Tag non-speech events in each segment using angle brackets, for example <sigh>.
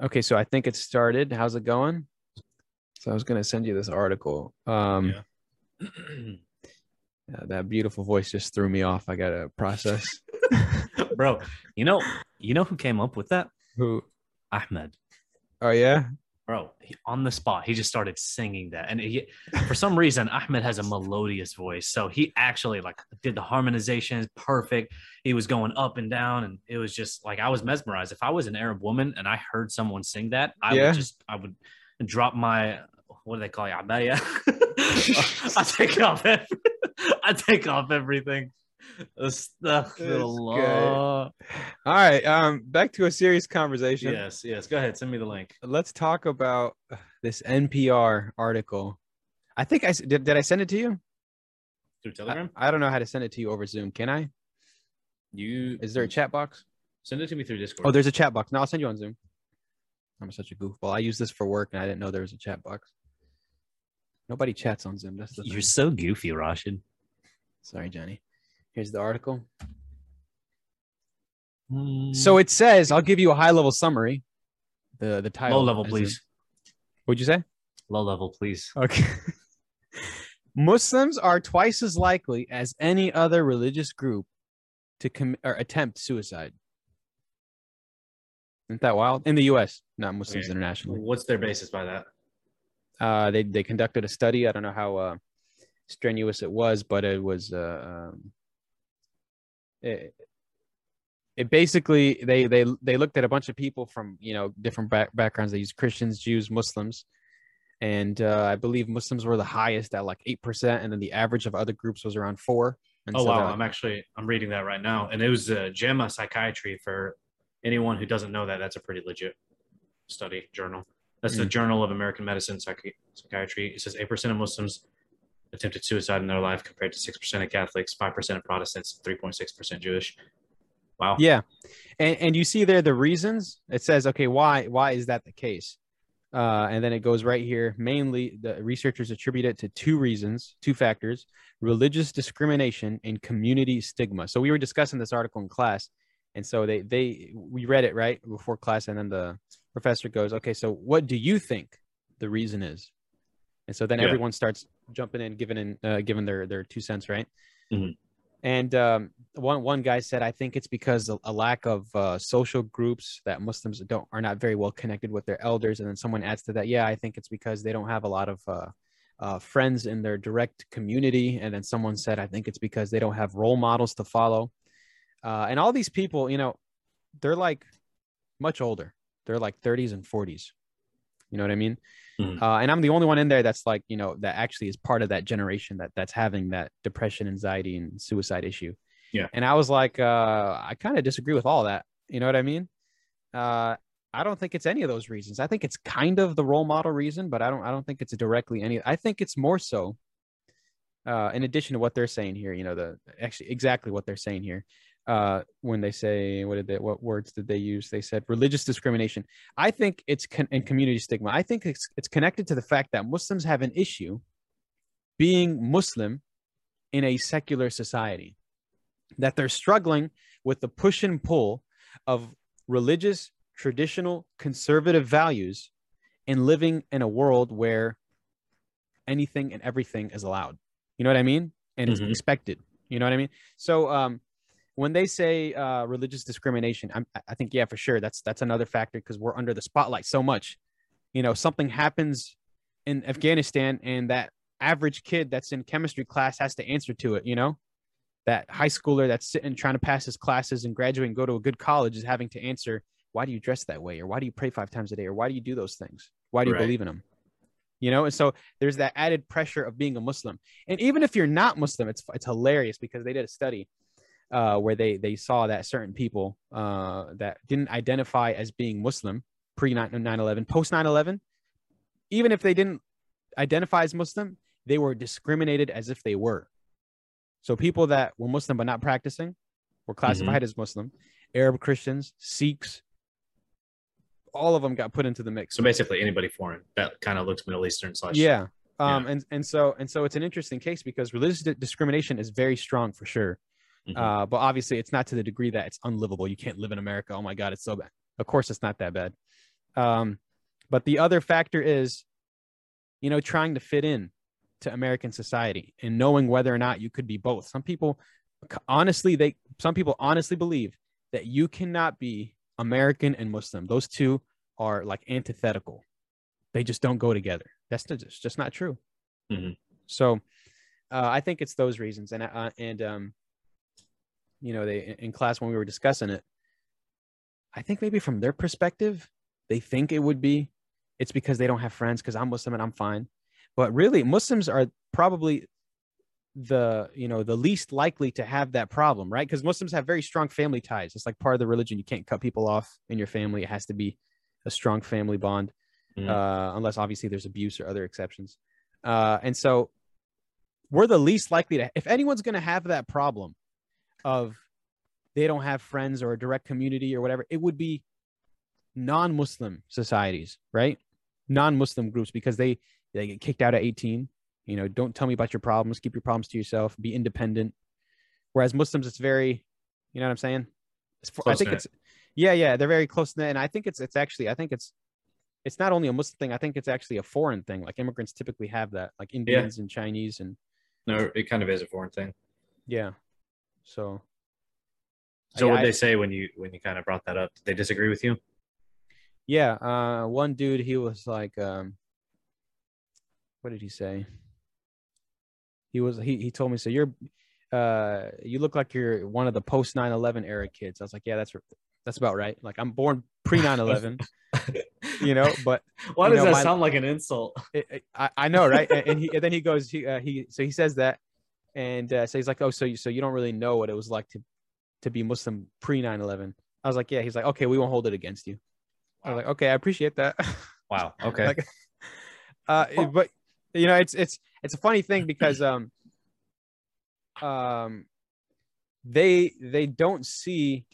Okay, so I think it started. How's it going? So I was gonna send you this article. Um, Yeah. yeah, that beautiful voice just threw me off. I gotta process. <laughs> Bro, you know, you know who came up with that? Who? Ahmed. Oh yeah. Bro, he, on the spot, he just started singing that, and he, for some reason, Ahmed has a melodious voice, so he actually like did the harmonization perfect. He was going up and down, and it was just like I was mesmerized. If I was an Arab woman and I heard someone sing that, I Yeah. would just I would drop my what do they call it, abaya? <laughs> I take off every, <laughs> I take off everything. All right. Um, back to a serious conversation. Yes, yes. Go ahead. Send me the link. Let's talk about this NPR article. I think I did. Did I send it to you? Through I, Telegram. I don't know how to send it to you over Zoom. Can I? you Is there a chat box? Send it to me through Discord. Oh, there's a chat box. No, I'll send you on Zoom. I'm such a goofball. I use this for work, and I didn't know there was a chat box. Nobody chats on Zoom. That's the You're thing. so goofy, Rashid. Sorry, Johnny. Here's the article. Mm. So it says, I'll give you a high level summary. The the title. low level, please. What'd you say? Low level, please. Okay. <laughs> Muslims are twice as likely as any other religious group to commit or attempt suicide. Isn't that wild? In the U.S., not Muslims Okay. internationally. What's their basis by that? Uh, they they conducted a study. I don't know how uh, strenuous it was, but it was. Uh, um, it, it basically they they they looked at a bunch of people from you know different back, backgrounds. They used Christians, Jews, Muslims, and uh, I believe Muslims were the highest at like eight percent, and then the average of other groups was around four. And Oh so wow, I'm actually I'm reading that right now, and it was uh, JAMA Psychiatry for anyone who doesn't know that. That's a pretty legit study journal. That's the Mm. Journal of American Medicine Psychi- Psychiatry. It says eight percent of Muslims attempted suicide in their life, compared to six percent of Catholics, five percent of Protestants, three point six percent Jewish. Wow. Yeah, and and you see there the reasons. It says, okay, why why is that the case? Uh, and then it goes right here. Mainly, the researchers attribute it to two reasons, two factors: religious discrimination and community stigma. So we were discussing this article in class, and so they they we read it right before class, and then the professor goes, okay, so what do you think the reason is? And so then Yeah. everyone starts jumping in, giving in, uh, giving their their two cents, right? Mhm. And um, one one guy said, I think it's because a, a lack of uh, social groups that Muslims don't are not very well connected with their elders. And then someone adds to that, yeah, I think it's because they don't have a lot of uh, uh, friends in their direct community. And then someone said, I think it's because they don't have role models to follow. Uh, and all these people, you know, they're like much older. They're like 30s and 40s. You know what I mean? Mhm. Uh, and I'm the only one in there that's like, you know, that actually is part of that generation that that's having that depression, anxiety, and suicide issue. Yeah. And I was like, uh, I kind of disagree with all that. You know what I mean? Uh, I don't think it's any of those reasons. I think it's kind of the role model reason, but I don't. I don't think it's directly any. I think it's more so. Uh, in addition to what they're saying here, you know, the actually exactly what they're saying here. Uh, when they say what did they what words did they use? They said religious discrimination. I think it's con- and community stigma. I think it's it's connected to the fact that Muslims have an issue being Muslim in a secular society. That they're struggling with the push and pull of religious, traditional, conservative values and living in a world where anything and everything is allowed. You know what I mean? And it's Mhm. expected. You know what I mean? So um when they say uh, religious discrimination, I'm, I- think yeah, for sure, that's that's another factor because we're under the spotlight so much. You know, something happens in Afghanistan, and that average kid that's in chemistry class has to answer to it. You know, that high schooler that's sitting trying to pass his classes and graduate and go to a good college is having to answer, why do you dress that way, or why do you pray five times a day, or why do you do those things? Why do you Right. believe in them? You know, and so there's that added pressure of being a Muslim. And even if you're not Muslim, it's it's hilarious because they did a study uh, where they they saw that certain people uh, that didn't identify as being Muslim pre 9/11, post 9/11, even if they didn't identify as Muslim, they were discriminated as if they were. So people that were Muslim but not practicing were classified as Muslim. Arab Christians, Sikhs, all of them got put into the mix. So basically, anybody foreign that kind of looks Middle Eastern slash. Yeah. Um, and, and so and so it's an interesting case because religious di- discrimination is very strong for sure. Mhm. Uh, but obviously it's not to the degree that it's unlivable. You can't live in America. Oh my God, it's so bad. Of course it's not that bad. Um, but the other factor is, you know, trying to fit in to American society and knowing whether or not you could be both. Some people, honestly, they some people honestly believe that you cannot be American and Muslim. Those two are like antithetical. They just don't go together. That's just, just not true. Mhm. So, uh, I think it's those reasons. And uh, and um, you know, they in class when we were discussing it, I think maybe from their perspective, they think it would be. It's because they don't have friends. Because I'm Muslim and I'm fine. But really, Muslims are probably the you know the least likely to have that problem right because muslims have very strong family ties it's like part of the religion you can't cut people off in your family it has to be a strong family bond Mhm. uh, unless obviously there's abuse or other exceptions uh, and so we're the least likely to if anyone's going to have that problem of they don't have friends or a direct community or whatever it would be non-muslim societies right? Non-muslim groups because they they get kicked out at 18 you know don't tell me about your problems. Keep your problems to yourself. Be independent. Whereas muslims it's very you know what i'm saying? For, i think it's yeah yeah they're very close knit and i think it's it's actually i think it's it's not only a muslim thing i think it's actually a foreign thing. Like immigrants typically have that like indians and chinese and No, it kind of is a foreign thing. yeah so So Yeah, what they say when you when you kind of brought that up? Did they disagree with you? yeah uh one dude he was like um what did he say he was he, he told me so you're uh you look like you're one of the post 9-11 era kids i was like yeah that's that's about right like i'm born pre 9-11 <laughs> you know but Why does know, that my- sound like an insult? it, it- I, I know right and, and he and then he goes he uh, he so he says that and uh, so he's like oh so you so you don't really know what it was like to to be muslim pre 9-11 i was like yeah. He's like okay we won't hold it against you. I was like okay i appreciate that. <laughs> Wow. Okay. Like- uh but you know it's it's it's a funny thing because <clears throat> um um they they don't see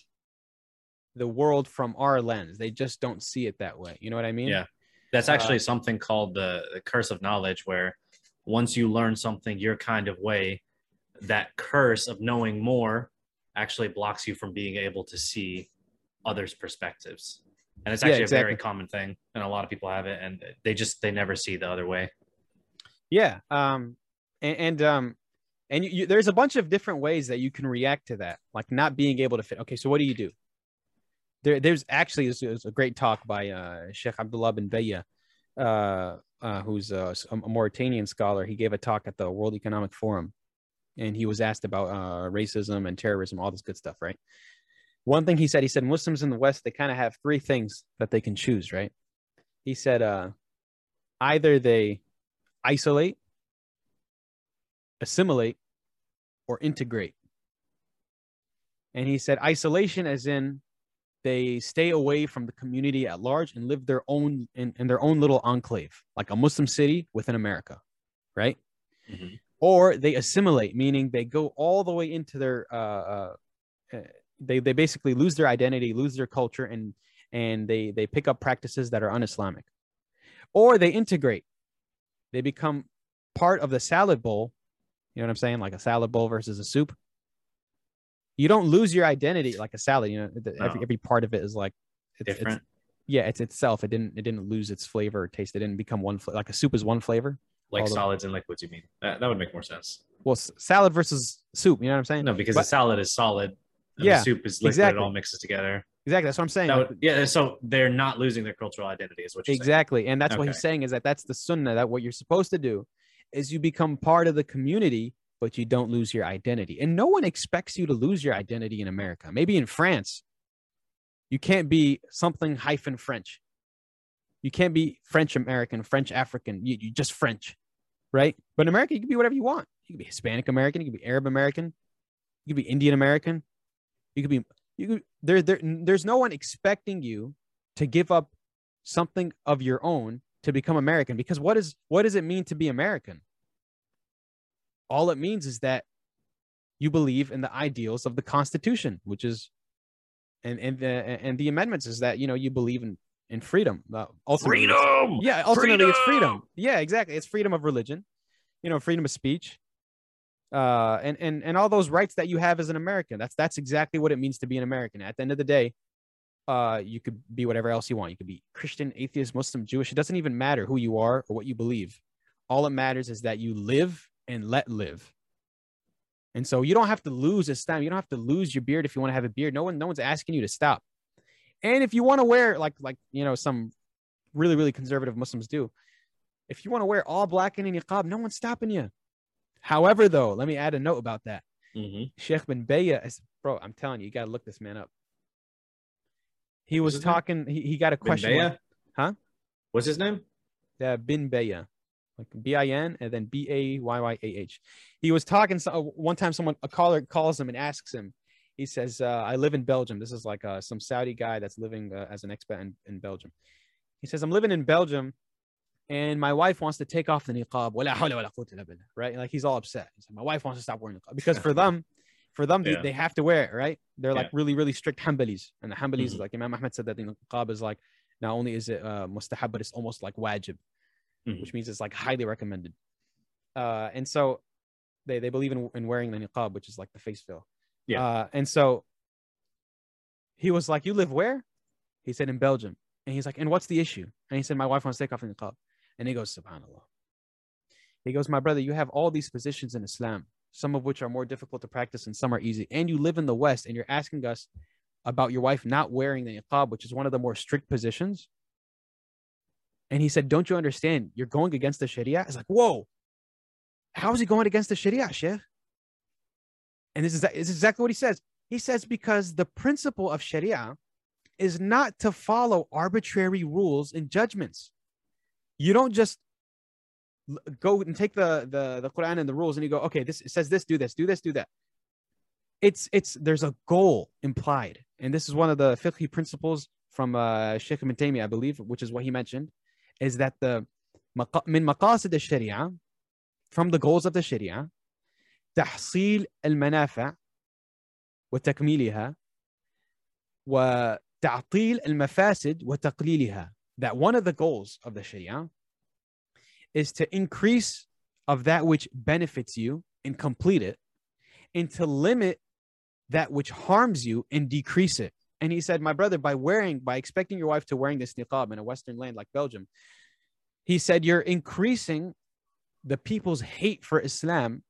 the world from our lens. They just don't see it that way. You know what i mean? Yeah. That's actually something called the, the curse of knowledge, where once you learn something your kind of way, that curse of knowing more actually blocks you from being able to see others' perspectives. And it's Yeah, actually a very common thing, and a lot of people have it, and they just they never see the other way. Yeah. Um, and, and um, and you, you, there's a bunch of different ways that you can react to that, like not being able to fit. Okay, so what do you do? There, there's actually there's, a great talk by uh, Sheikh Abdullah bin Bayyah, uh, uh, who's a, a Mauritanian scholar. He gave a talk at the World Economic Forum, and he was asked about uh, racism and terrorism, all this good stuff, right? One thing he said, he said Muslims in the West they kind of have three things that they can choose, right? He said, uh, either they isolate assimilate or integrate. And he said isolation as in they stay away from the community at large and live their own in, in their own little enclave, like a Muslim city within America, right? Mhm. Or they assimilate, meaning they go all the way into their uh, uh, uh, they they basically lose their identity, lose their culture, and and they they pick up practices that are un-Islamic. Or they integrate, they become part of the salad bowl you know what I'm saying? Like a salad bowl versus a soup. You don't lose your identity like a salad. You know, the, every, No. every part of it is like it's, it's- Different, yeah, it's itself. It didn't it didn't lose its flavor or taste. It didn't become one fla- like a soup is one flavor. Like all the- solids and liquids. You mean that, that would make more sense? Well, s- salad versus soup. You know what I'm saying? No, because But- the salad is solid. And Yeah, the soup is liquid. exactly. It all mixes together. Exactly. That's what I'm saying. Would, yeah. So they're not losing their cultural identity, is what you're saying. exactly, and that's what he's saying is that that's the sunnah. That what you're supposed to do is you become part of the community, but you don't lose your identity. And no one expects you to lose your identity in America. Maybe in France, you can't be something hyphen French. You can't be French American, French African. You, you just French, right? But in America, you can be whatever you want. You can be Hispanic American. You can be Arab American. You can be Indian American. You could be you there there there's no one expecting you to give up something of your own to become American because what is what does it mean to be American? All it means is that you believe in the ideals of the Constitution, which is and and the and the amendments is that you know you believe in in freedom. Uh, ultimately, it's- yeah, ultimately it's freedom. Freedom! Yeah, exactly. It's freedom of religion, you know, freedom of speech, uh, and and and all those rights that you have as an American. That's that's exactly what it means to be an American. At the end of the day, uh, you could be whatever else you want. You could be Christian, atheist, Muslim, Jewish. It doesn't even matter who you are or what you believe. All it matters is that you live and let live. And so you don't have to lose Islam. You don't have to lose your beard if you want to have a beard. No one, no one's asking you to stop. And if you want to wear like, like you know, some really, really conservative Muslims do, if you want to wear all black and a niqab, no one's stopping you. However, though, let me add a note about that. Mm-hmm. Sheikh bin Bayyah is, bro, I'm telling you, you got to look this man up. He was talking, he, he got a question. Like- Huh? What's his name? uh, bin Bayyah, like B I N and then B A Y Y A H. He was talking. So, uh, one time, someone a caller calls him and asks him. He says, uh, "I live in Belgium. This is like uh, some Saudi guy that's living uh, as an expat in, in Belgium." He says, "I'm living in Belgium, and my wife wants to take off the niqab. Wala hawla wala quwwata illa billah," Right? Like he's all upset. He said, "My wife wants to stop wearing niqab because for them." For them, they- Yeah. they have to wear it, right? They're like Yeah. really, really strict Hanbalis. And the Hanbalis, Mhm. like Imam Ahmed said, that the niqab is like, not only is it uh, mustahab, but it's almost like wajib Mhm. which means it's like highly recommended. Uh, and so they, they believe in, in wearing the niqab, which is like the face veil. Yeah. Uh, and so he was like, You live where? He said, In Belgium. And he's like, And what's the issue? And he said, My wife wants to take off in the niqab. And he goes, SubhanAllah. He goes, My brother, you have all these positions in Islam, some of which are more difficult to practice and some are easy. And you live in the West and you're asking us about your wife not wearing the niqab, which is one of the more strict positions. And he said, Don't you understand? You're going against the Sharia. It's like, Whoa, how is he going against the Sharia, Sheikh? And this is, this is exactly what he says. He says, Because the principle of Sharia is not to follow arbitrary rules and judgments. You don't just go and take the, the, the Quran and the rules and you go, okay, this says this, do this, do this, do that. It's it's there's a goal implied. And this is one of the fiqh principles from uh, Sheikh Ibn Taymiyyah, I believe, which is what he mentioned, is that the min maqasid al-sharia, from the goals of the sharia, تحصيل المنافع وتكميلها وتعطيل المفاسد وتقليلها. That one of the goals of the sharia is to increase of that which benefits you and complete it, and to limit that which harms you and decrease it. And he said, My brother, by wearing, by expecting your wife to wearing this niqab in a Western land like Belgium, he said, You're increasing the people's hate for Islam.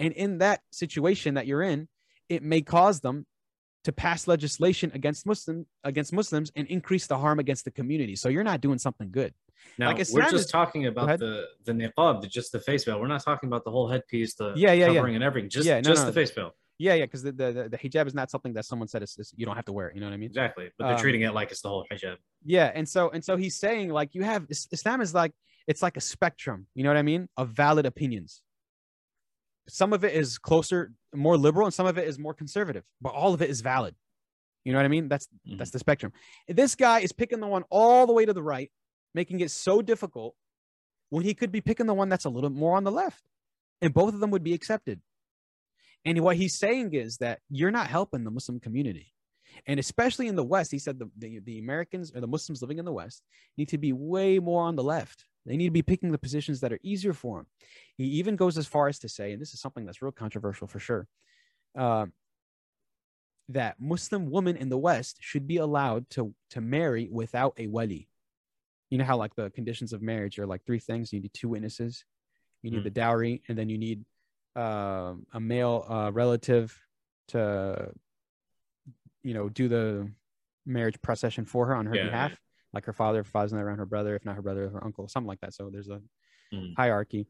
and in that situation that you're in, it may cause them to pass legislation against Muslim against Muslims and increase the harm against the community. So you're not doing something good. Now Like, we're just talking about the the niqab, the, just the face veil. We're not talking about the whole headpiece, the Yeah, yeah, yeah. covering and everything. Just Yeah, no, just no. the face veil. Yeah, yeah, because the, the, the, the hijab is not something that someone said is, is- you don't have to wear it. You know what I mean? Exactly. But they're Um, treating it like it's the whole hijab. Yeah, and so and so he's saying like you have Islam is like it's like a spectrum. You know what I mean? Of valid opinions. Some of it is closer, more liberal, and some of it is more conservative. But all of it is valid. You know what I mean? That's Mhm. that's the spectrum. This guy is picking the one all the way to the right, making it so difficult when he could be picking the one that's a little more on the left, and both of them would be accepted. And what he's saying is that you're not helping the Muslim community. And especially in the West, he said the, the, the Americans or the Muslims living in the West need to be way more on the left. They need to be picking the positions that are easier for them. He even goes as far as to say, and this is something that's real controversial for sure, uh, that Muslim women in the West should be allowed to, to marry without a wali. You know how like the conditions of marriage are like three things. You need two witnesses, you need Mm. the dowry, and then you need um a male uh, relative to you know do the marriage procession for her on her Yeah, behalf. Like her father if father's not around her brother if not her brother her uncle something like that. So there's a Mm. hierarchy.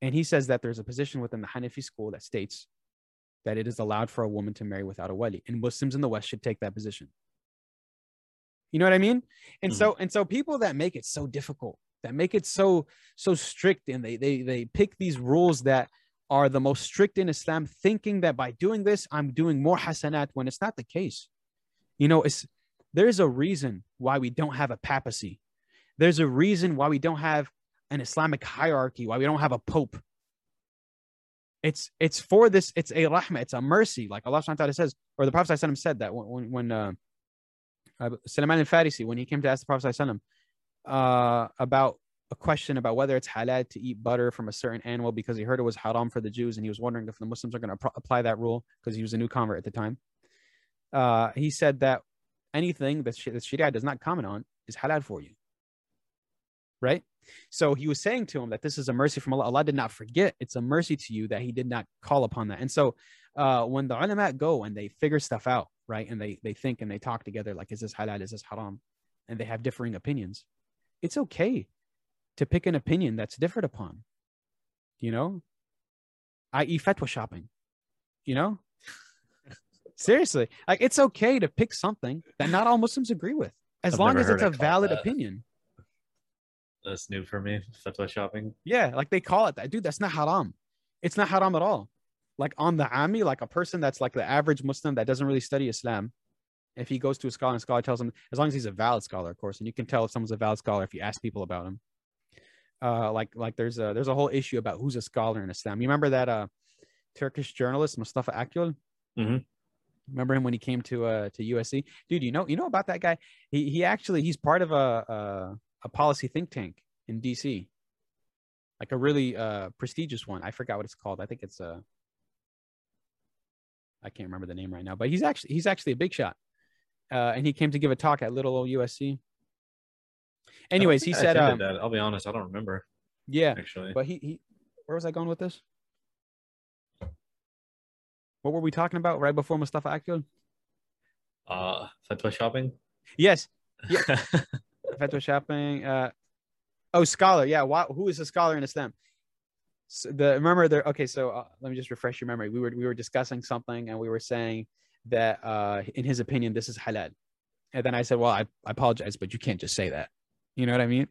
And he says that there's a position within the hanafi school that states that it is allowed for a woman to marry without a wali and muslims in the west should take that position. You know what i mean? And so and so people that make it so difficult that make it so so strict and they they they pick these rules that are the most strict in Islam, thinking that by doing this, I'm doing more hasanat when it's not the case. You know, it's there's a reason why we don't have a papacy. There's a reason why we don't have an Islamic hierarchy, why we don't have a pope. It's it's for this, it's a rahmah, it's a mercy, like Allah subhanahu wa ta'ala says, or the Prophet ﷺ said that when when, uh, uh, al-Farisi, when he came to ask the Prophet ﷺ, uh, about a question about whether it's halal to eat butter from a certain animal because he heard it was haram for the Jews and he was wondering if the Muslims are going to apply that rule because he was a new convert at the time. Uh, he said that anything that, sh- that Sharia does not comment on is halal for you. Right? So he was saying to him that this is a mercy from Allah. Allah did not forget. It's a mercy to you that he did not call upon that. And so uh, when the ulama go and they figure stuff out, right? And they they think and they talk together like, is this halal? Is this haram? And they have differing opinions. It's okay to pick an opinion that's different upon, you know, i.e. fatwa shopping, you know? Seriously, like it's okay to pick something that not all Muslims agree with, as I've long as it's a it valid that. opinion. That's new for me. <laughs> Fatwa shopping. Yeah, like they call it that. Dude, that's not haram. It's not haram at all. Like on the ami, like a person that's like the average Muslim that doesn't really study Islam, if he goes to a scholar and scholar tells him, as long as he's a valid scholar, of course, and you can tell if someone's a valid scholar if you ask people about him. Uh, like like there's a there's a whole issue about who's a scholar in Islam. You remember that uh Turkish journalist Mustafa Akyol? Mhm. Remember him when he came to uh to USC? Dude, you know you know about that guy? He he actually he's part of a a, a policy think tank in DC. Like a really uh prestigious one. I forgot what it's called. I think it's uh I can't remember the name right now, but he's actually he's actually a big shot. Uh, and he came to give a talk at little old USC. Anyways, he I said, um, that. I'll be honest, I don't remember yeah, actually. but he, he, where was I going with this? What were we talking about right before Mustafa Akyol? Uh, fatwa shopping. Yes, <laughs> Yeah. fatwa shopping. Uh, oh, scholar. Yeah, why, who is a scholar in Islam? So the remember there. Okay, so uh, let me just refresh your memory. We were we were discussing something, and we were saying that uh, in his opinion, this is halal. And then I said, well, I, I apologize, but you can't just say that. You know what I mean?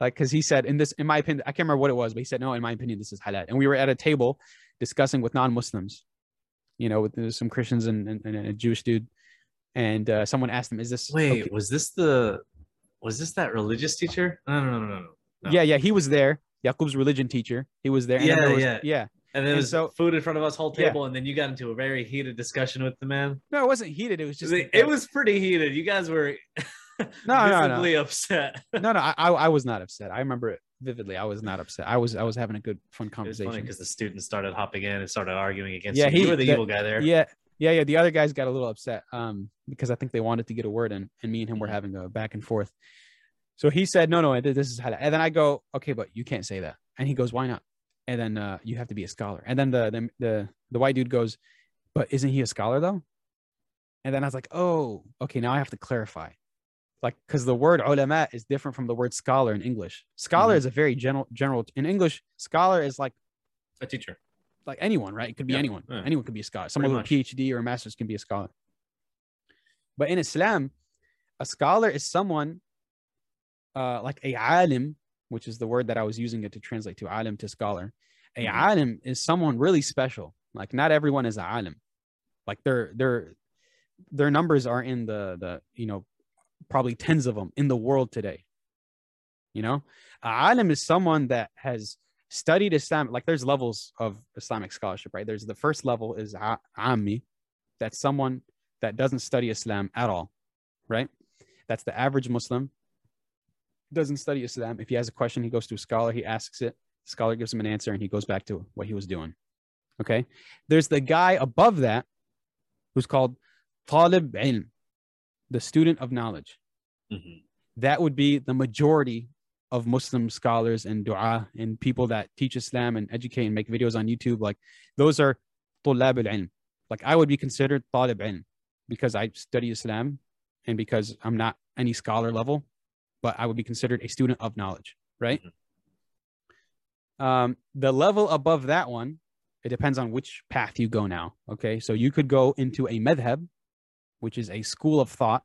Like, because he said in this, in my opinion, I can't remember what it was, but he said, no, in my opinion, this is halal. And we were at a table discussing with non-Muslims, you know, with uh, some Christians and, and, and a Jewish dude. And uh, someone asked him, is this Wait, okay? was this the was this that religious teacher? No, no, no, no, no. Yeah, yeah, he was there. Yaqub's religion teacher. He was there. And Yeah, there was- yeah. yeah. And there was so- food in front of us, whole Yeah. table, and then you got into a very heated discussion with the man. No, it wasn't heated. It was just it, it was pretty heated. You guys were <laughs> No, no, no. upset. <laughs> no, no. I, I was not upset. I remember it vividly. I was not upset. I was I was having a good fun conversation. because the students started hopping in and started arguing against Yeah, you. he- you were the the- evil guy there. Yeah, yeah, yeah. The other guys got a little upset um, because I think they wanted to get a word in, and me and him were having a back and forth. So he said, "No, no, this is halal." And then I go, "Okay, but you can't say that." And he goes, "Why not?" And then uh, you have to be a scholar. And then the the the, the white dude goes, "But isn't he a scholar though?" And then I was like, "Oh, okay. Now I have to clarify." Like, because the word ulama is different from the word scholar in English. Scholar Mhm. is a very general general in English. Scholar is like A teacher. like anyone, right? It could be Yeah, anyone. yeah. Anyone could be a scholar. Someone with Pretty a PhD or a master's can be a scholar. But in Islam, a scholar is someone uh, like a alim, which is the word that I was using it to translate to alim to scholar. A Mhm. alim is someone really special. Like not everyone is a alim. Like their their their numbers are in the the you know probably tens of them in the world today. You know, alim is someone that has studied Islam. Like there's levels of Islamic scholarship, right? There's the first level is ammi, that's someone that doesn't study Islam at all, right? That's the average Muslim. Doesn't study Islam. If he has a question, he goes to a scholar, he asks it, the scholar gives him an answer, and he goes back to what he was doing. Okay. There's the guy above that who's called talib ilm, the student of knowledge. Mm-hmm. That would be the majority of Muslim scholars and dua and people that teach Islam and educate and make videos on YouTube. Like those are tulab al-ilm. Like I would be considered talib ilm because I study Islam and because I'm not any scholar level, but I would be considered a student of knowledge, right? Mm-hmm. Um, the level above that one, it depends on which path you go now. Okay. So you could go into a madhab, which is a school of thought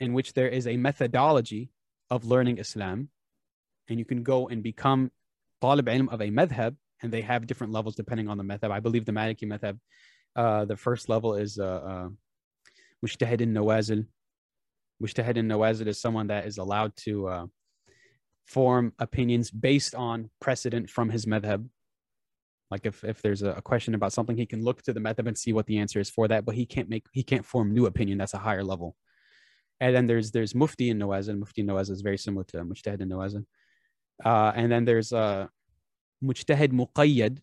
in which there is a methodology of learning Islam, and you can go and become talib ilm of a madhab, and they have different levels depending on the madhab. I believe the Maliki madhab, uh, the first level is uh, uh, mujtahid in nawazil. In nawazil is someone that is allowed to uh, form opinions based on precedent from his madhab. Like if, if there's a, question about something, he can look to the method and see what the answer is for that, but he can't make he can't form new opinion. That's a higher level. And then there's there's mufti in nawazil. Mufti in nawazil is very similar to mujtahid nawazil. Uh, and then there's uh, mujtahid muqayyad.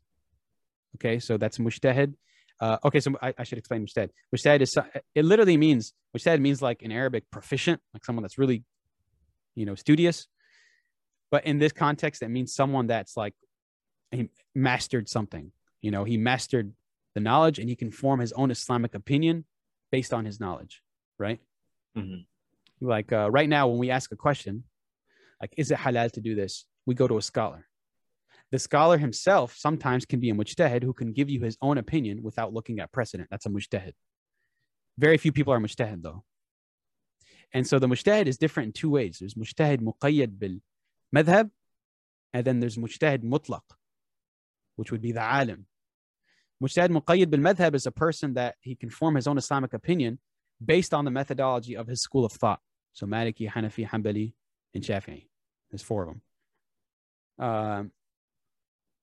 Okay, so that's mujtahid Uh, okay, so I, I should explain mujtahid. Mujtahid is so- it literally means mujtahid means like in Arabic proficient, like someone that's really, you know, studious. But in this context, it means someone that's like mastered something. You know, he mastered the knowledge and he can form his own Islamic opinion based on his knowledge, right? Mhm. Like uh, right now, when we ask a question, like, is it halal to do this? We go to a scholar. The scholar himself sometimes can be a mujtahid who can give you his own opinion without looking at precedent. That's a mujtahid. Very few people are mujtahid though. And so the mujtahid is different in two ways. There's mujtahid muqayyad bil madhab, and then there's mujtahid mutlaq, which would be the alim. Mujtahid muqayyad bil madhab is a person that he can form his own Islamic opinion based on the methodology of his school of thought. So Maliki, Hanafi, Hanbali, and Shafi'i. There's four of them. Um,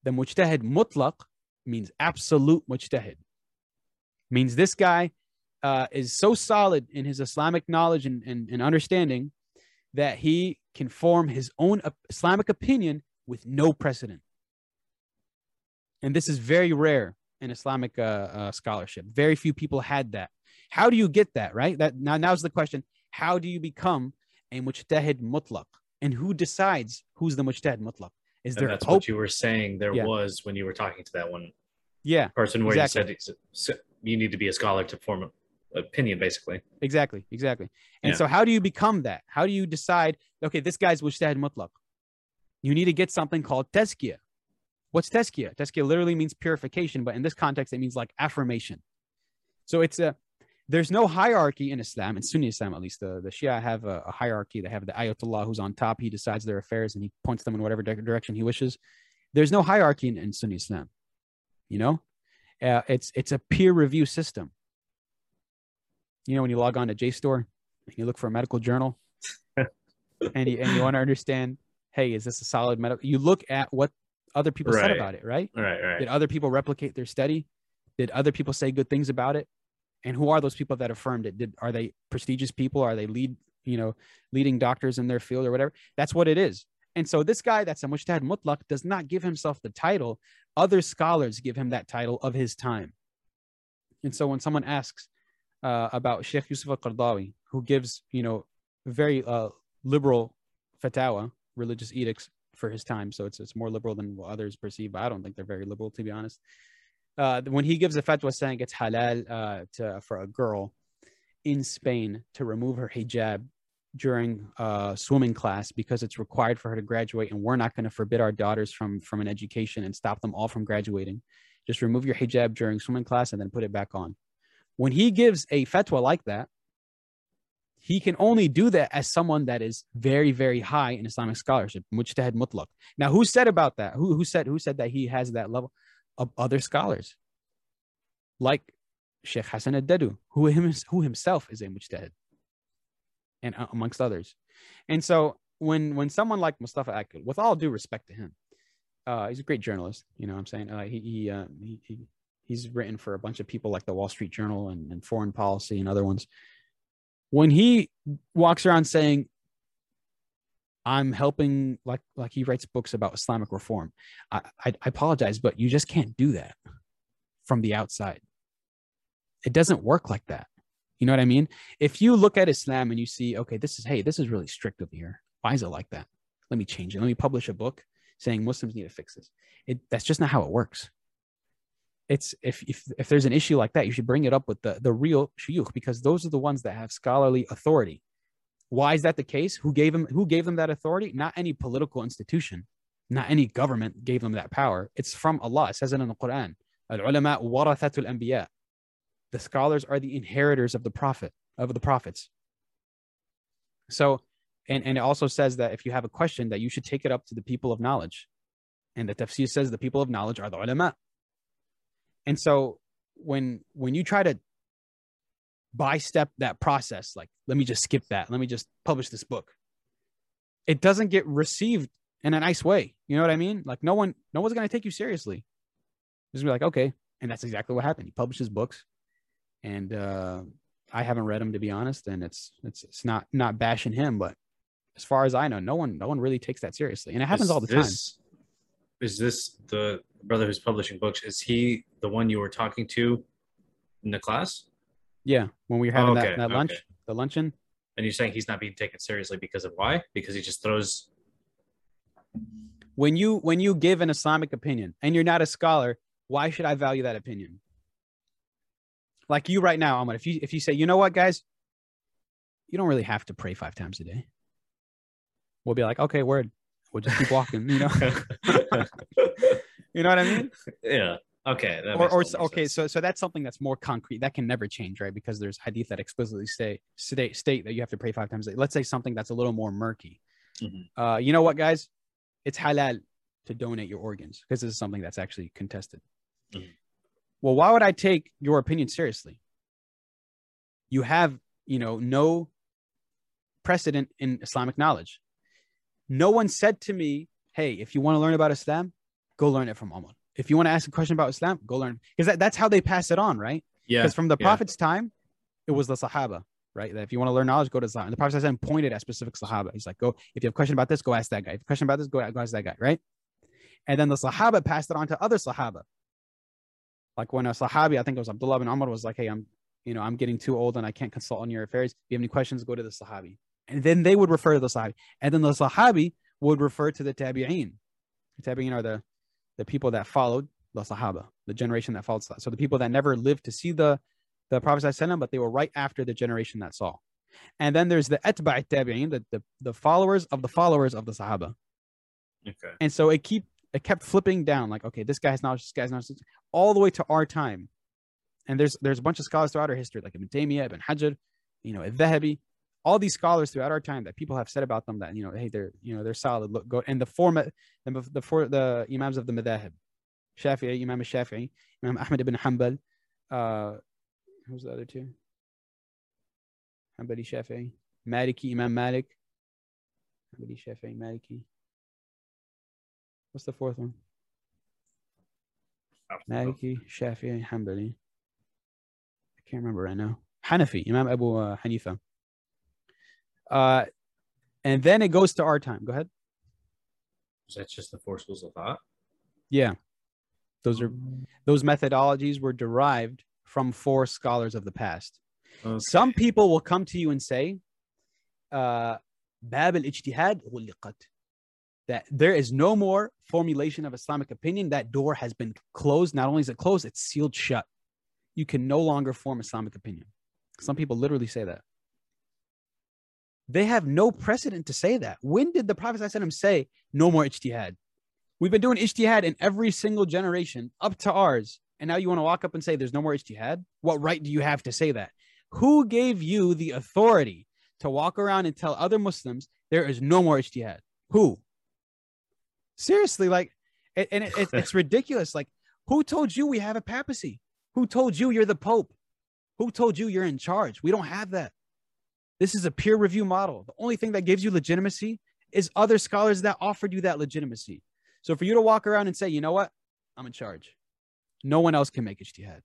the mujtahid mutlaq means absolute mujtahid. Means this guy uh, is so solid in his Islamic knowledge and, and, and understanding that he can form his own Islamic opinion with no precedent. And this is very rare in Islamic uh, uh, scholarship. Very few people had that. How do you get that, right? That now now's the question. How do you become a mujtahid mutlaq? And who decides who's the mujtahid mutlaq? Is And there a that's what you were saying there Yeah. was when you were talking to that one yeah, person where Exactly. you said you need to be a scholar to form an opinion, basically. exactly, exactly. And Yeah. so how do you become that? How do you decide, okay, this guy's mujtahid mutlaq? You need to get something called tazkiyah. What's tazkiyah? Tazkiyah literally means purification, but in this context, it means like affirmation. So it's a there's no hierarchy in Islam, in Sunni Islam at least. The, the Shia have a, a hierarchy. They have the Ayatollah who's on top. He decides their affairs and he points them in whatever di- direction he wishes. There's no hierarchy in, in Sunni Islam. You know, uh, it's it's a peer review system. You know, when you log on to JSTOR and you look for a medical journal, <laughs> and you and you want to understand, hey, is this a solid medical? You look at what other people said about it, right? Right, right. Did other people replicate their study? Did other people say good things about it? And who are those people that affirmed it? Did are they prestigious people? Are they lead, you know, leading doctors in their field or whatever? That's what it is. And so this guy that's a mujtahid mutlaq does not give himself the title. Other scholars give him that title of his time. And so when someone asks uh, about Sheikh Yusuf al-Qaradawi, who gives, you know, very uh, liberal fatwa, religious edicts for his time, so it's it's more liberal than what others perceive. I don't think they're very liberal, to be honest. Uh, when he gives a fatwa saying it's halal uh, to, for a girl in Spain to remove her hijab during uh, swimming class because it's required for her to graduate, and we're not going to forbid our daughters from from an education and stop them all from graduating. Just remove your hijab during swimming class and then put it back on. When he gives a fatwa like that, he can only do that as someone that is very, very high in Islamic scholarship, mujtahid mutlaq. Now, who said about that? Who, who said who said that he has that level? Of other scholars, like Sheikh Hassan al-Dadu, who, him, who himself is a mujtahid, and uh, amongst others. And so when when someone like Mustafa Akyol, with all due respect to him, uh, he's a great journalist. You know what I'm saying? Uh, he he, uh, he he he's written for a bunch of people like the Wall Street Journal and, and Foreign Policy and other ones. When he walks around saying, "I'm helping," like like he writes books about Islamic reform, I, I I apologize, but you just can't do that from the outside. It doesn't work like that. You know what I mean? If you look at Islam and you see, okay, this is hey, this is really strict over here. Why is it like that? Let me change it. Let me publish a book saying Muslims need to fix this. It that's just not how it works. It's if if if there's an issue like that, you should bring it up with the the real shuyukh because those are the ones that have scholarly authority. Why is that the case? Who gave them who gave them that authority? Not any political institution, not any government gave them that power. It's from Allah. It says it in the Quran. Al-ulama warathatul anbiya. The scholars are the inheritors of the prophet of the prophets. So, and and it also says that if you have a question, that you should take it up to the people of knowledge. And the tafsir says the people of knowledge are the ulama. And so when when you try to by step that process, like let me just skip that, let me just publish this book, it doesn't get received in a nice way. You know what I mean? Like no one, no one's gonna take you seriously. Just be like, okay, and that's exactly what happened. He publishes books, and uh, I haven't read them to be honest, and it's it's it's not not bashing him, but as far as I know, no one no one really takes that seriously, and it happens Is all the time. this, Is this the brother who's publishing books? Is he the one you were talking to in the class. Yeah, when we were having okay, that, that lunch, okay. the luncheon. And you're saying he's not being taken seriously because of why? Because he just throws. When you when you give an Islamic opinion and you're not a scholar, why should I value that opinion? Like you right now, Ahmad, if you if you say, you know what, guys, you don't really have to pray five times a day. We'll be like, okay, word. We'll just keep walking, you know. <laughs> <laughs> <laughs> you know what I mean? yeah. Okay. or, or okay, sense. so so that's something that's more concrete. That can never change, right? Because there's hadith that explicitly say state state that you have to pray five times a day. Let's say something that's a little more murky. Mhm. Uh, you know what, guys? It's halal to donate your organs because this is something that's actually contested. Mhm. Well, why would I take your opinion seriously? You have, you know, no precedent in Islamic knowledge. No one said to me, "Hey, if you want to learn about Islam, go learn it from Umar." If you want to ask a question about Islam, go learn because that, that's how they pass it on, right? yeah. Because from the yeah. Prophet's time, it was the Sahaba, right? That if you want to learn knowledge, go to the Sahaba. And the Prophet then pointed at specific Sahaba. He's like, go, if you have a question about this, go ask that guy. If you have a question about this, go, go ask that guy, right? And then the Sahaba passed it on to other Sahaba. Like when a Sahabi, I think it was Abdullah bin Umar, was like, hey, I'm, you know, I'm getting too old and I can't consult on your affairs. If you have any questions, go to the Sahabi. And then they would refer to the Sahabi. And then the Sahabi would refer to the Tabi'een. The Tabi'een are the, the people that followed the Sahaba, the generation that followed. So the people that never lived to see the, the Prophet ﷺ, but they were right after the generation that saw. And then there's the Atba' Tabi'een, the, the, the followers of the followers of the Sahaba. Okay. And so it keep it kept flipping down, like, okay, this guy's knowledge, this guy's knowledge, all the way to our time. And there's there's a bunch of scholars throughout our history, like Ibn Taymiyyah, Ibn Hajar, you know, Al-Dhahabi, all these scholars throughout our time that people have said about them that you know, hey, they're you know they're solid. Look, go and the format, the the four the imams of the madhab, Shafi'i, Imam Shafi'i, Imam Ahmad ibn Hanbal, uh, who's the other two? Hanbali Shafi'i, Maliki, Imam Malik, Hanbali Shafi'i, Maliki. What's the fourth one? Maliki, Shafi'i, Hanbali. I can't remember right now. Hanafi, Imam Abu uh, Hanifa. Uh, and then it goes to our time. Go ahead. Is that just the four schools of thought? Yeah. Those are mm. those methodologies were derived from four scholars of the past. Okay. Some people will come to you and say, uh, Bab al ijtihad that there is no more formulation of Islamic opinion. That door has been closed. Not only is it closed, it's sealed shut. You can no longer form Islamic opinion. Some people literally say that. They have no precedent to say that. When did the Prophet ﷺ say no more ijtihad? We've been doing ijtihad in every single generation up to ours. And now you want to walk up and say there's no more ijtihad? What right do you have to say that? Who gave you the authority to walk around and tell other Muslims there is no more ijtihad? Who? Seriously, like, and and it, it, <laughs> it's ridiculous. Like, who told you we have a papacy? Who told you you're the Pope? Who told you you're in charge? We don't have that. This is a peer review model. The only thing that gives you legitimacy is other scholars that offered you that legitimacy. So for you to walk around and say, you know what, I'm in charge. No one else can make ijtihad.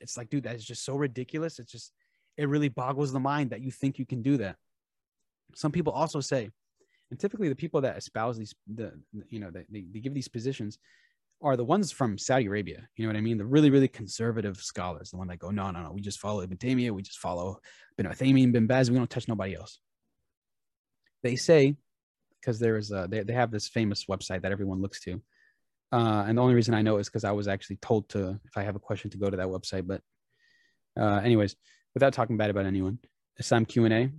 It's like, dude, that's just so ridiculous. It's just, it really boggles the mind that you think you can do that. Some people also say, and typically the people that espouse these, the you know, they, they give these positions are the ones from Saudi Arabia. You know what I mean? The really, really conservative scholars, the one that go, no, no, no, we just follow Ibn Taymiyyah, we just follow Ibn Uthaymeen, Bin Baz, we don't touch nobody else. They say, because there is a, they, they have this famous website that everyone looks to. Uh, and the only reason I know is because I was actually told to, if I have a question, to go to that website. But uh, anyways, without talking bad about anyone, Islam Q&A,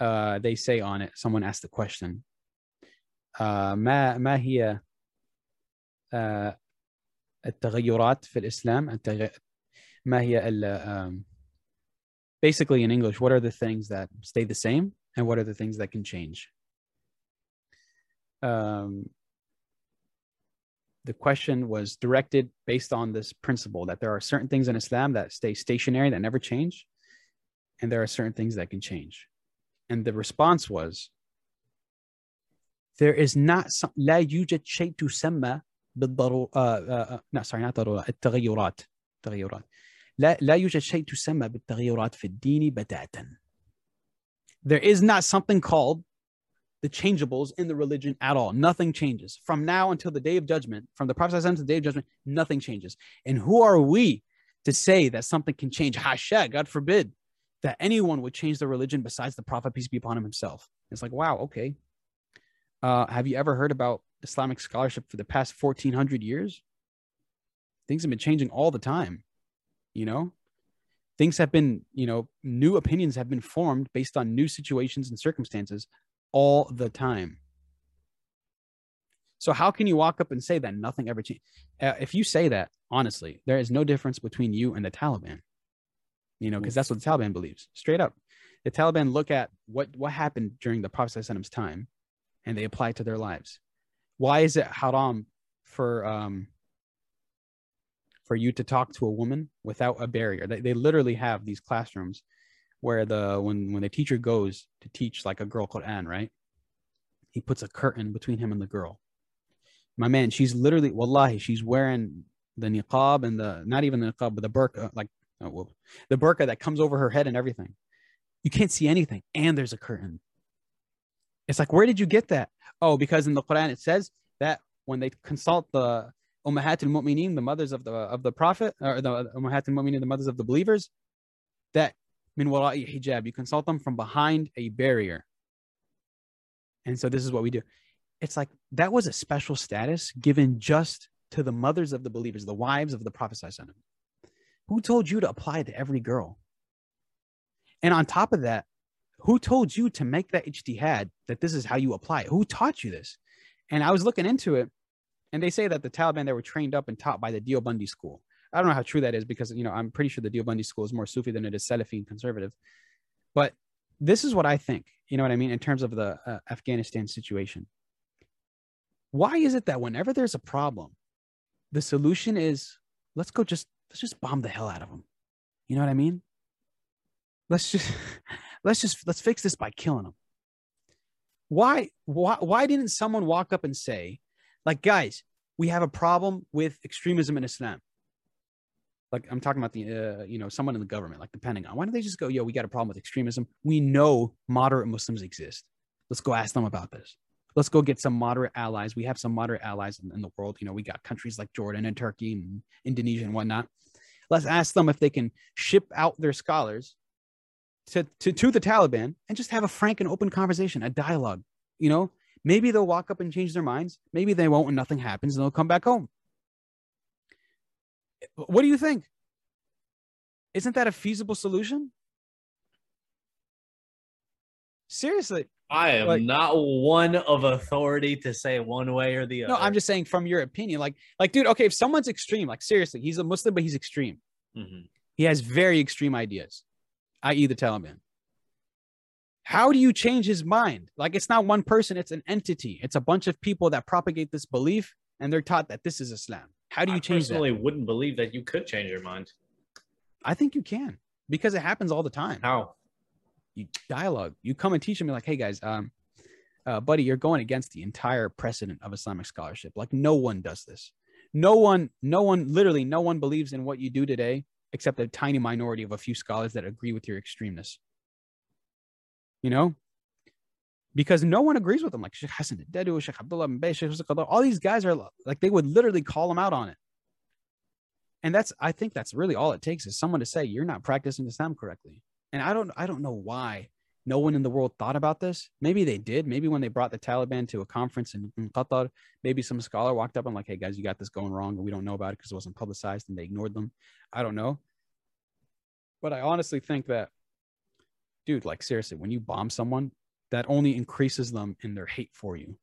uh, they say on it, someone asked the question, uh, ما ما هي آه، التغيرات في الإسلام التغ... ما هي ال... um, basically in English what are the things that stay the same and what are the things that can change um, the question was directed based on this principle that there are certain things in Islam that stay stationary that never change and there are certain things that can change and the response was there is not some لا يوجد شيء تسمى بالضرورة آه لا sorry not ضرورة التغيرات تغيرات لا لا يوجد شيء تسمى بالتغيرات في الدين بتاتا there is not something called the changeables in the religion at all nothing changes from now until the day of judgment from the prophet ﷺ to the day of judgment nothing changes and who are we to say that something can change, hasha, God forbid, that anyone would change their religion besides the Prophet, peace be upon him himself. It's like, wow, okay. Uh, have you ever heard about Islamic scholarship for the past 1400 years? Things have been changing all the time, you know? Things have been, you know, new opinions have been formed based on new situations and circumstances all the time. So how can you walk up and say that nothing ever changed? Uh, if you say that, honestly, there is no difference between you and the Taliban. You know, because that's what the Taliban believes. Straight up, the Taliban look at what what happened during the Prophet's time, and they apply it to their lives. Why is it haram for um for you to talk to a woman without a barrier? They, they literally have these classrooms where the when when the teacher goes to teach like a girl called Anne, right? He puts a curtain between him and the girl my man, she's literally, wallahi, she's wearing the niqab and the, not even the niqab, but the burqa, like oh, the burqa that comes over her head and everything. You can't see anything. And there's a curtain. It's like, where did you get that? Oh, because in the Quran it says that when they consult the Ummahat al-Mu'mineen, the mothers of the of the Prophet, or the Ummahat al-Mu'mineen, the mothers of the believers, that min wara'i hijab, you consult them from behind a barrier. And so this is what we do it's like that was a special status given just to the mothers of the believers, the wives of the Prophet. Who told you to apply to every girl? And on top of that, who told you to make that ijtihad that this is how you apply it? Who taught you this? And I was looking into it, and they say that the Taliban they were trained up and taught by the Deobandi school. I don't know how true that is because you know I'm pretty sure the Deobandi school is more Sufi than it is Salafi and conservative. But this is what I think. You know what I mean in terms of the uh, Afghanistan situation why is it that whenever there's a problem, the solution is let's go just let's just bomb the hell out of them. You know what I mean? Let's just <laughs> let's just let's fix this by killing them. Why why why didn't someone walk up and say, like, guys, we have a problem with extremism in Islam? Like I'm talking about the uh, you know someone in the government, like the Pentagon. Why don't they just go, yo, we got a problem with extremism? We know moderate Muslims exist. Let's go ask them about this let's go get some moderate allies. We have some moderate allies in, in, the world. You know, we got countries like Jordan and Turkey and Indonesia and whatnot. Let's ask them if they can ship out their scholars to, to, to the Taliban and just have a frank and open conversation, a dialogue. You know, maybe they'll walk up and change their minds. Maybe they won't and nothing happens and they'll come back home. What do you think? Isn't that a feasible solution? Seriously, I am like, not one of authority to say one way or the other. No, I'm just saying from your opinion. Like, like, dude, okay, if someone's extreme, like seriously, he's a Muslim, but he's extreme. Mm-hmm. He has very extreme ideas, i.e., the Taliban. How do you change his mind? Like, it's not one person, it's an entity. It's a bunch of people that propagate this belief and they're taught that this is Islam. How do you I change personally that? wouldn't believe that you could change your mind. I think you can because it happens all the time. How? you dialogue. You come and teach them like, hey guys, um, uh, buddy, you're going against the entire precedent of Islamic scholarship. Like no one does this. No one, no one, literally no one believes in what you do today, except a tiny minority of a few scholars that agree with your extremeness. You know, because no one agrees with them. Like Sheikh Hassan Dedu, Sheikh Abdullah Bay, Sheikh all these guys are like they would literally call them out on it. And that's I think that's really all it takes is someone to say you're not practicing Islam correctly and I don't I don't know why no one in the world thought about this. Maybe they did. Maybe when they brought the Taliban to a conference in, in Qatar, maybe some scholar walked up and like, "Hey guys, you got this going wrong, and we don't know about it because it wasn't publicized," and they ignored them. I don't know, but I honestly think that, dude, like seriously, when you bomb someone, that only increases them in their hate for you,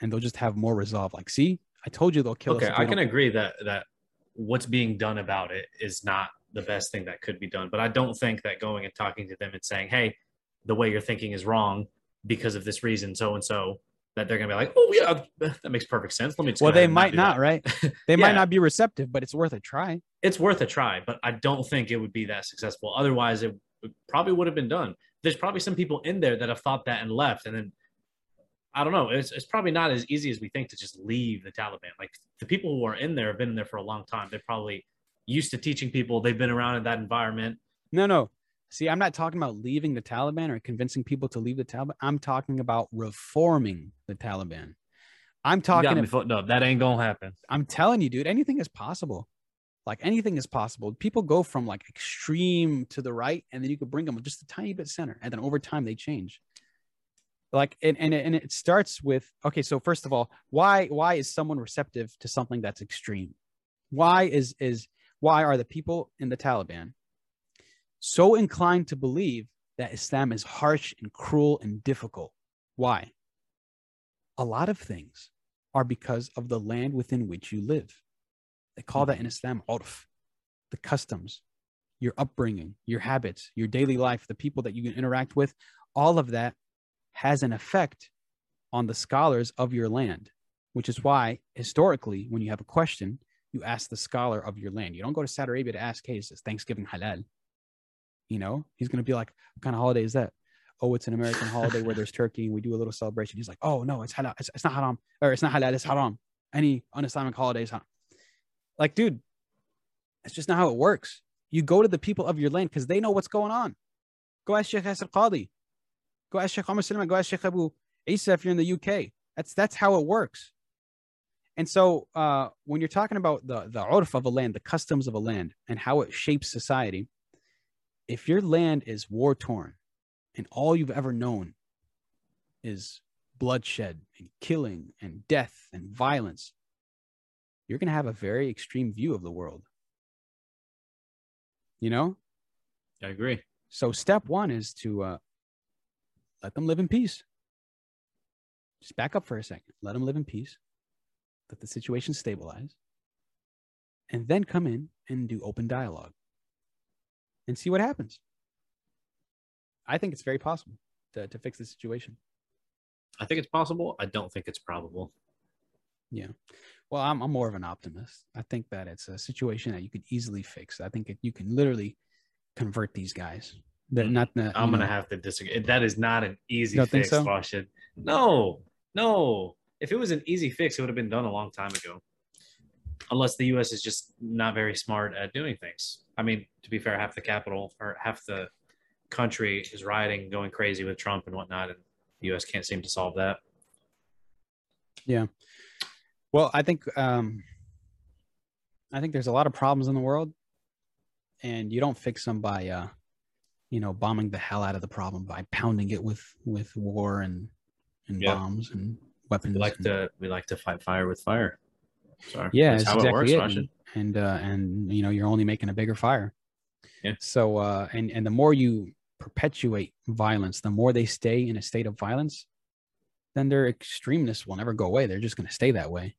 and they'll just have more resolve. Like, see, I told you they'll kill okay, us. Okay, I can agree that that what's being done about it is not the best thing that could be done. But I don't think that going and talking to them and saying, hey, the way you're thinking is wrong because of this reason, so and so, that they're gonna be like, oh yeah, that makes perfect sense. Let me. well, <laughs> they might not, right? They yeah. might not be receptive, but it's worth a try. It's worth a try, but I don't think it would be that successful. Otherwise, it probably would have been done. There's probably some people in there that have thought that and left, and then I don't know. It's, it's probably not as easy as we think to just leave the Taliban. Like the people who are in there have been in there for a long time. They're probably used to teaching people. They've been around in that environment. No, no. See, I'm not talking about leaving the Taliban or convincing people to leave the Taliban. I'm talking about reforming the Taliban. I'm talking. about, no, that ain't gonna happen. I'm telling you, dude. Anything is possible. Like anything is possible. People go from like extreme to the right, and then you could bring them just a tiny bit center, and then over time they change. Like and and and it starts with okay. So first of all, why why is someone receptive to something that's extreme? Why is is why are the people in the Taliban so inclined to believe that Islam is harsh and cruel and difficult? Why? A lot of things are because of the land within which you live. They call that in Islam urf, the customs, your upbringing, your habits, your daily life, the people that you can interact with, all of that has an effect on the scholars of your land, which is why historically, when you have a question, you ask the scholar of your land. You don't go to Saudi Arabia to ask, hey, is this Thanksgiving halal? You know, he's going to be like, what kind of holiday is that? Oh, it's an American holiday where there's <laughs> turkey and we do a little celebration. He's like, oh, no, it's halal. It's, it's not haram. Or it's not halal. It's haram. Any un Islamic holiday is haram. Like, dude, it's just not how it works. You go to the people of your land because they know what's going on. Go ask Sheikh Yasir Qadhi. Go ask Sheikh Omar Suleiman. Go ask Sheikh Abu Isa if you're in the UK. That's that's how it works. And so uh, when you're talking about the the urf of a land, the customs of a land, and how it shapes society, if your land is war torn, and all you've ever known is bloodshed and killing and death and violence, you're going to have a very extreme view of the world. You know? I agree. So step one is to uh, let them live in peace. Just back up for a second. Let them live in peace. Let the situation stabilize. And then come in and do open dialogue and see what happens. I think it's very possible to, to fix the situation. I think it's possible. I don't think it's probable. Yeah. Well, I'm, I'm more of an optimist. I think that it's a situation that you could easily fix. I think it, you can literally convert these guys. They're not. The, I'm gonna have to disagree. That is not an easy You don't think fix, so? Washington. No, no. If it was an easy fix, it would have been done a long time ago. Unless the U.S. is just not very smart at doing things. I mean, to be fair, half the capital or half the country is rioting, going crazy with Trump and whatnot, and the U.S. can't seem to solve that. Yeah. Well, I think um, I think there's a lot of problems in the world, and you don't fix them by uh, you know bombing the hell out of the problem by pounding it with with war and and Yeah. bombs and weapons. We like and- to we like to fight fire with fire. Sorry. yeah, that's that's how exactly it works, it. And and, uh, and you know you're only making a bigger fire. Yeah. So uh, and and the more you perpetuate violence, the more they stay in a state of violence, then their extremeness will never go away. They're just going to stay that way.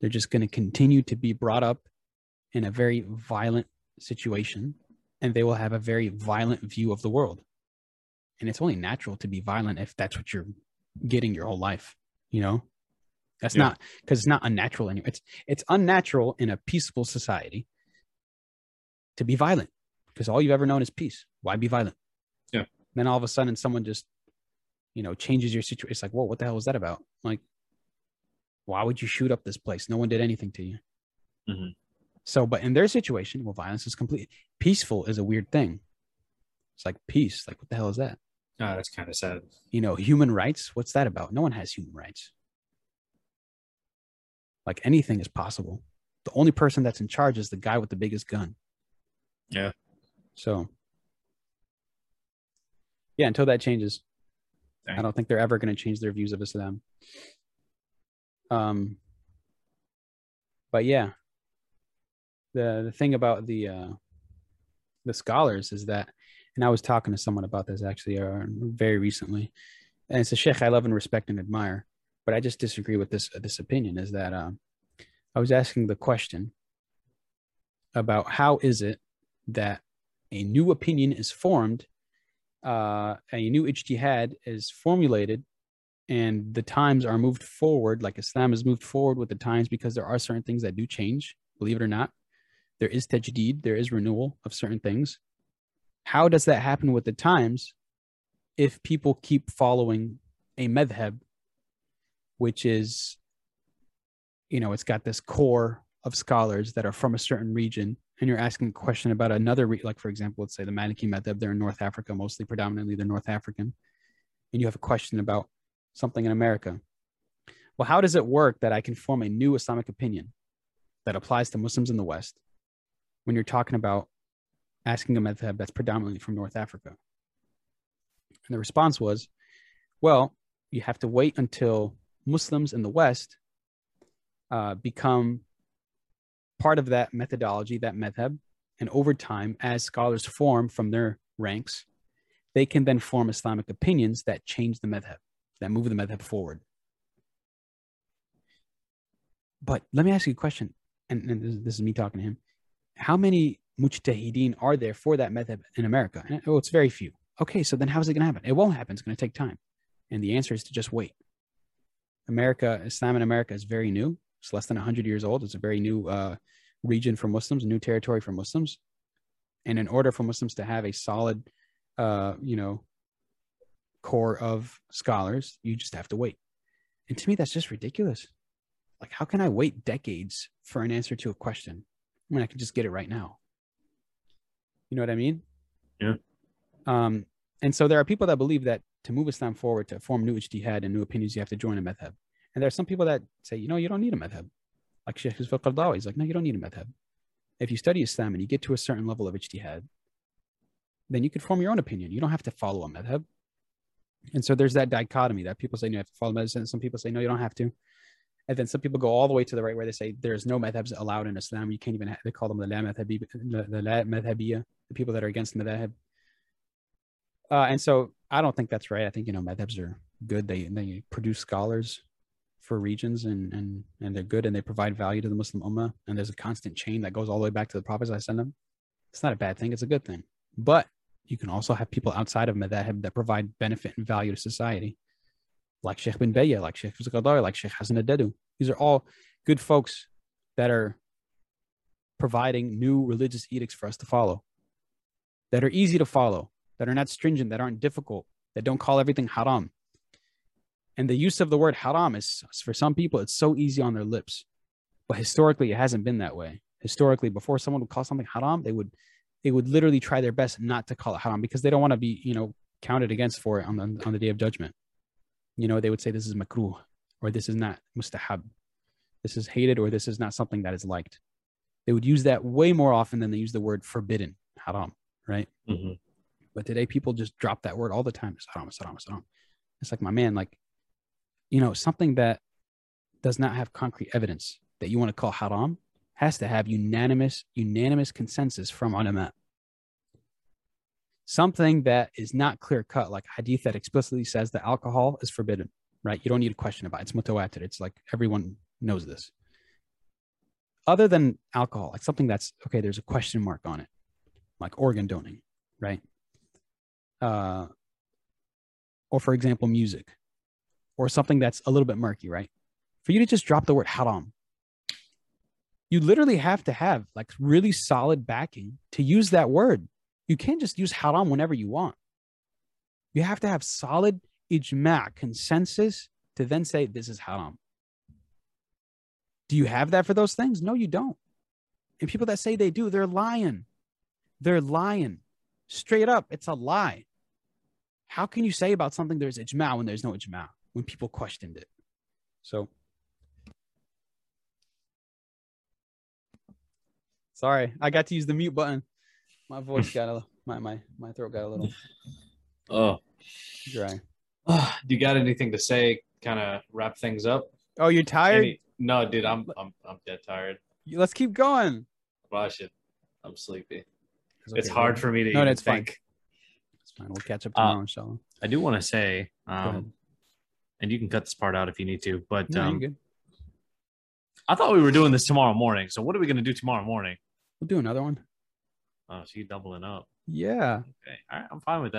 They're just going to continue to be brought up in a very violent situation, and they will have a very violent view of the world. And it's only natural to be violent if that's what you're getting your whole life. You know, that's Yeah. not because it's not unnatural anymore. It's it's unnatural in a peaceful society to be violent because all you've ever known is peace. Why be violent? Yeah. Then all of a sudden, someone just, you know, changes your situation. It's like, whoa, what the hell was that about? Like, why would you shoot up this place? No one did anything to you. Mhm. So, but in their situation, well, violence is complete. Peaceful is a weird thing. It's like peace. Like, what the hell is that? Oh, that's kind of sad. You know, human rights. What's that about? No one has human rights. Like anything is possible. The only person that's in charge is the guy with the biggest gun. Yeah. So, yeah, until that changes, I don't think they're ever going to change their views of Islam. Um, but yeah, the the thing about the uh, the scholars is that, and I was talking to someone about this actually uh, very recently, and it's a sheikh I love and respect and admire, but I just disagree with this this opinion. Is that um, I was asking the question about how is it that a new opinion is formed, uh, a new ijtihad is formulated, and the times are moved forward, like Islam has moved forward with the times because there are certain things that do change, believe it or not. There is tajdeed, there is renewal of certain things. How does that happen with the times if people keep following a madhab, which is, you know, it's got this core of scholars that are from a certain region and you're asking a question about another, re- like for example, let's say the Maliki Madhab, they're in North Africa, mostly predominantly they're North African, and you have a question about something in America. Well, how does it work that I can form a new Islamic opinion that applies to Muslims in the West when you're talking about asking a madhab that's predominantly from North Africa? And the response was, well, you have to wait until Muslims in the West uh, become part of that methodology, that madhab, and over time, as scholars form from their ranks, they can then form Islamic opinions that change the madhab, that move the madhab forward. But let me ask you a question, and, and this, this is me talking to him. How many mujtahideen are there for that madhab in America? And, oh, it's very few. Okay, so then how's it going to happen? It won't happen. It's going to take time. And the answer is to just wait. America, Islam in America is very new. It's less than 100 years old. It's a very new uh, region for Muslims, new territory for Muslims. And in order for Muslims to have a solid, uh, you know, core of scholars, you just have to wait. And to me, that's just ridiculous. Like, how can I wait decades for an answer to a question when I can just get it right now? You know what I mean? Yeah. Um, and so there are people that believe that to move Islam forward, to form new ijtihad and new opinions, you have to join a madhab. And there are some people that say, you know, you don't need a madhab. Like Sheikh Yusuf al he's like, no, you don't need a madhab. If you study Islam and you get to a certain level of ijtihad, then you can form your own opinion. You don't have to follow a madhab. And so there's that dichotomy that people say you have to follow medicine. Some people say, no, you don't have to. And then some people go all the way to the right where they say there's no madhabs allowed in Islam. You can't even, have, they call them the la madhabi, the, people that are against madhab. Uh, and so I don't think that's right. I think, you know, madhabs are good. They, they produce scholars for regions and, and, and they're good and they provide value to the Muslim Ummah. And there's a constant chain that goes all the way back to the prophets I send them. It's not a bad thing. It's a good thing. But you can also have people outside of madhab that provide benefit and value to society like Sheikh bin Bayyah, like Sheikh Qadar, like Sheikh Hassan Adedu. These are all good folks that are providing new religious edicts for us to follow, that are easy to follow, that are not stringent, that aren't difficult, that don't call everything haram. And the use of the word haram is for some people, it's so easy on their lips. But historically, it hasn't been that way. Historically, before someone would call something haram, they would they would literally try their best not to call it haram because they don't want to be, you know, counted against for it on the, on the day of judgment you know, they would say this is makruh or this is not mustahab. This is hated or this is not something that is liked. They would use that way more often than they use the word forbidden, haram, right? Mm-hmm. But today people just drop that word all the time. Haram, it's haram. It's like, my man, like, you know, something that does not have concrete evidence that you want to call haram has to have unanimous, unanimous consensus from ulama something that is not clear cut, like hadith that explicitly says that alcohol is forbidden, right? You don't need a question about it. It's mutawatir. It's like everyone knows this. Other than alcohol, like something that's okay, there's a question mark on it, like organ donating, right? Uh, or for example, music, or something that's a little bit murky, right? For you to just drop the word haram, you literally have to have like really solid backing to use that word you can't just use haram whenever you want. You have to have solid ijma' consensus to then say this is haram. Do you have that for those things? No, you don't. And people that say they do, they're lying. They're lying. Straight up, it's a lie. How can you say about something there's ijma' when there's no ijma' when people questioned it? So sorry, I got to use the mute button my voice got a my my my throat got a little <laughs> oh dry. <sighs> Do you got anything to say? Kind of wrap things up. Oh, you're tired? Any, no, dude, I'm I'm I'm dead tired. Let's keep going. Well, I should. I'm sleepy. It's, okay, it's hard for me to. No, even it's think. fine. Fine. We'll catch up tomorrow, Uh, inshallah. I do want to say, um, and you can cut this part out if you need to, but No, um. I thought we were doing this tomorrow morning. So what are we going to do tomorrow morning? We'll do another one. Oh, so you doubling up? Yeah. Okay, all right, I'm fine with that.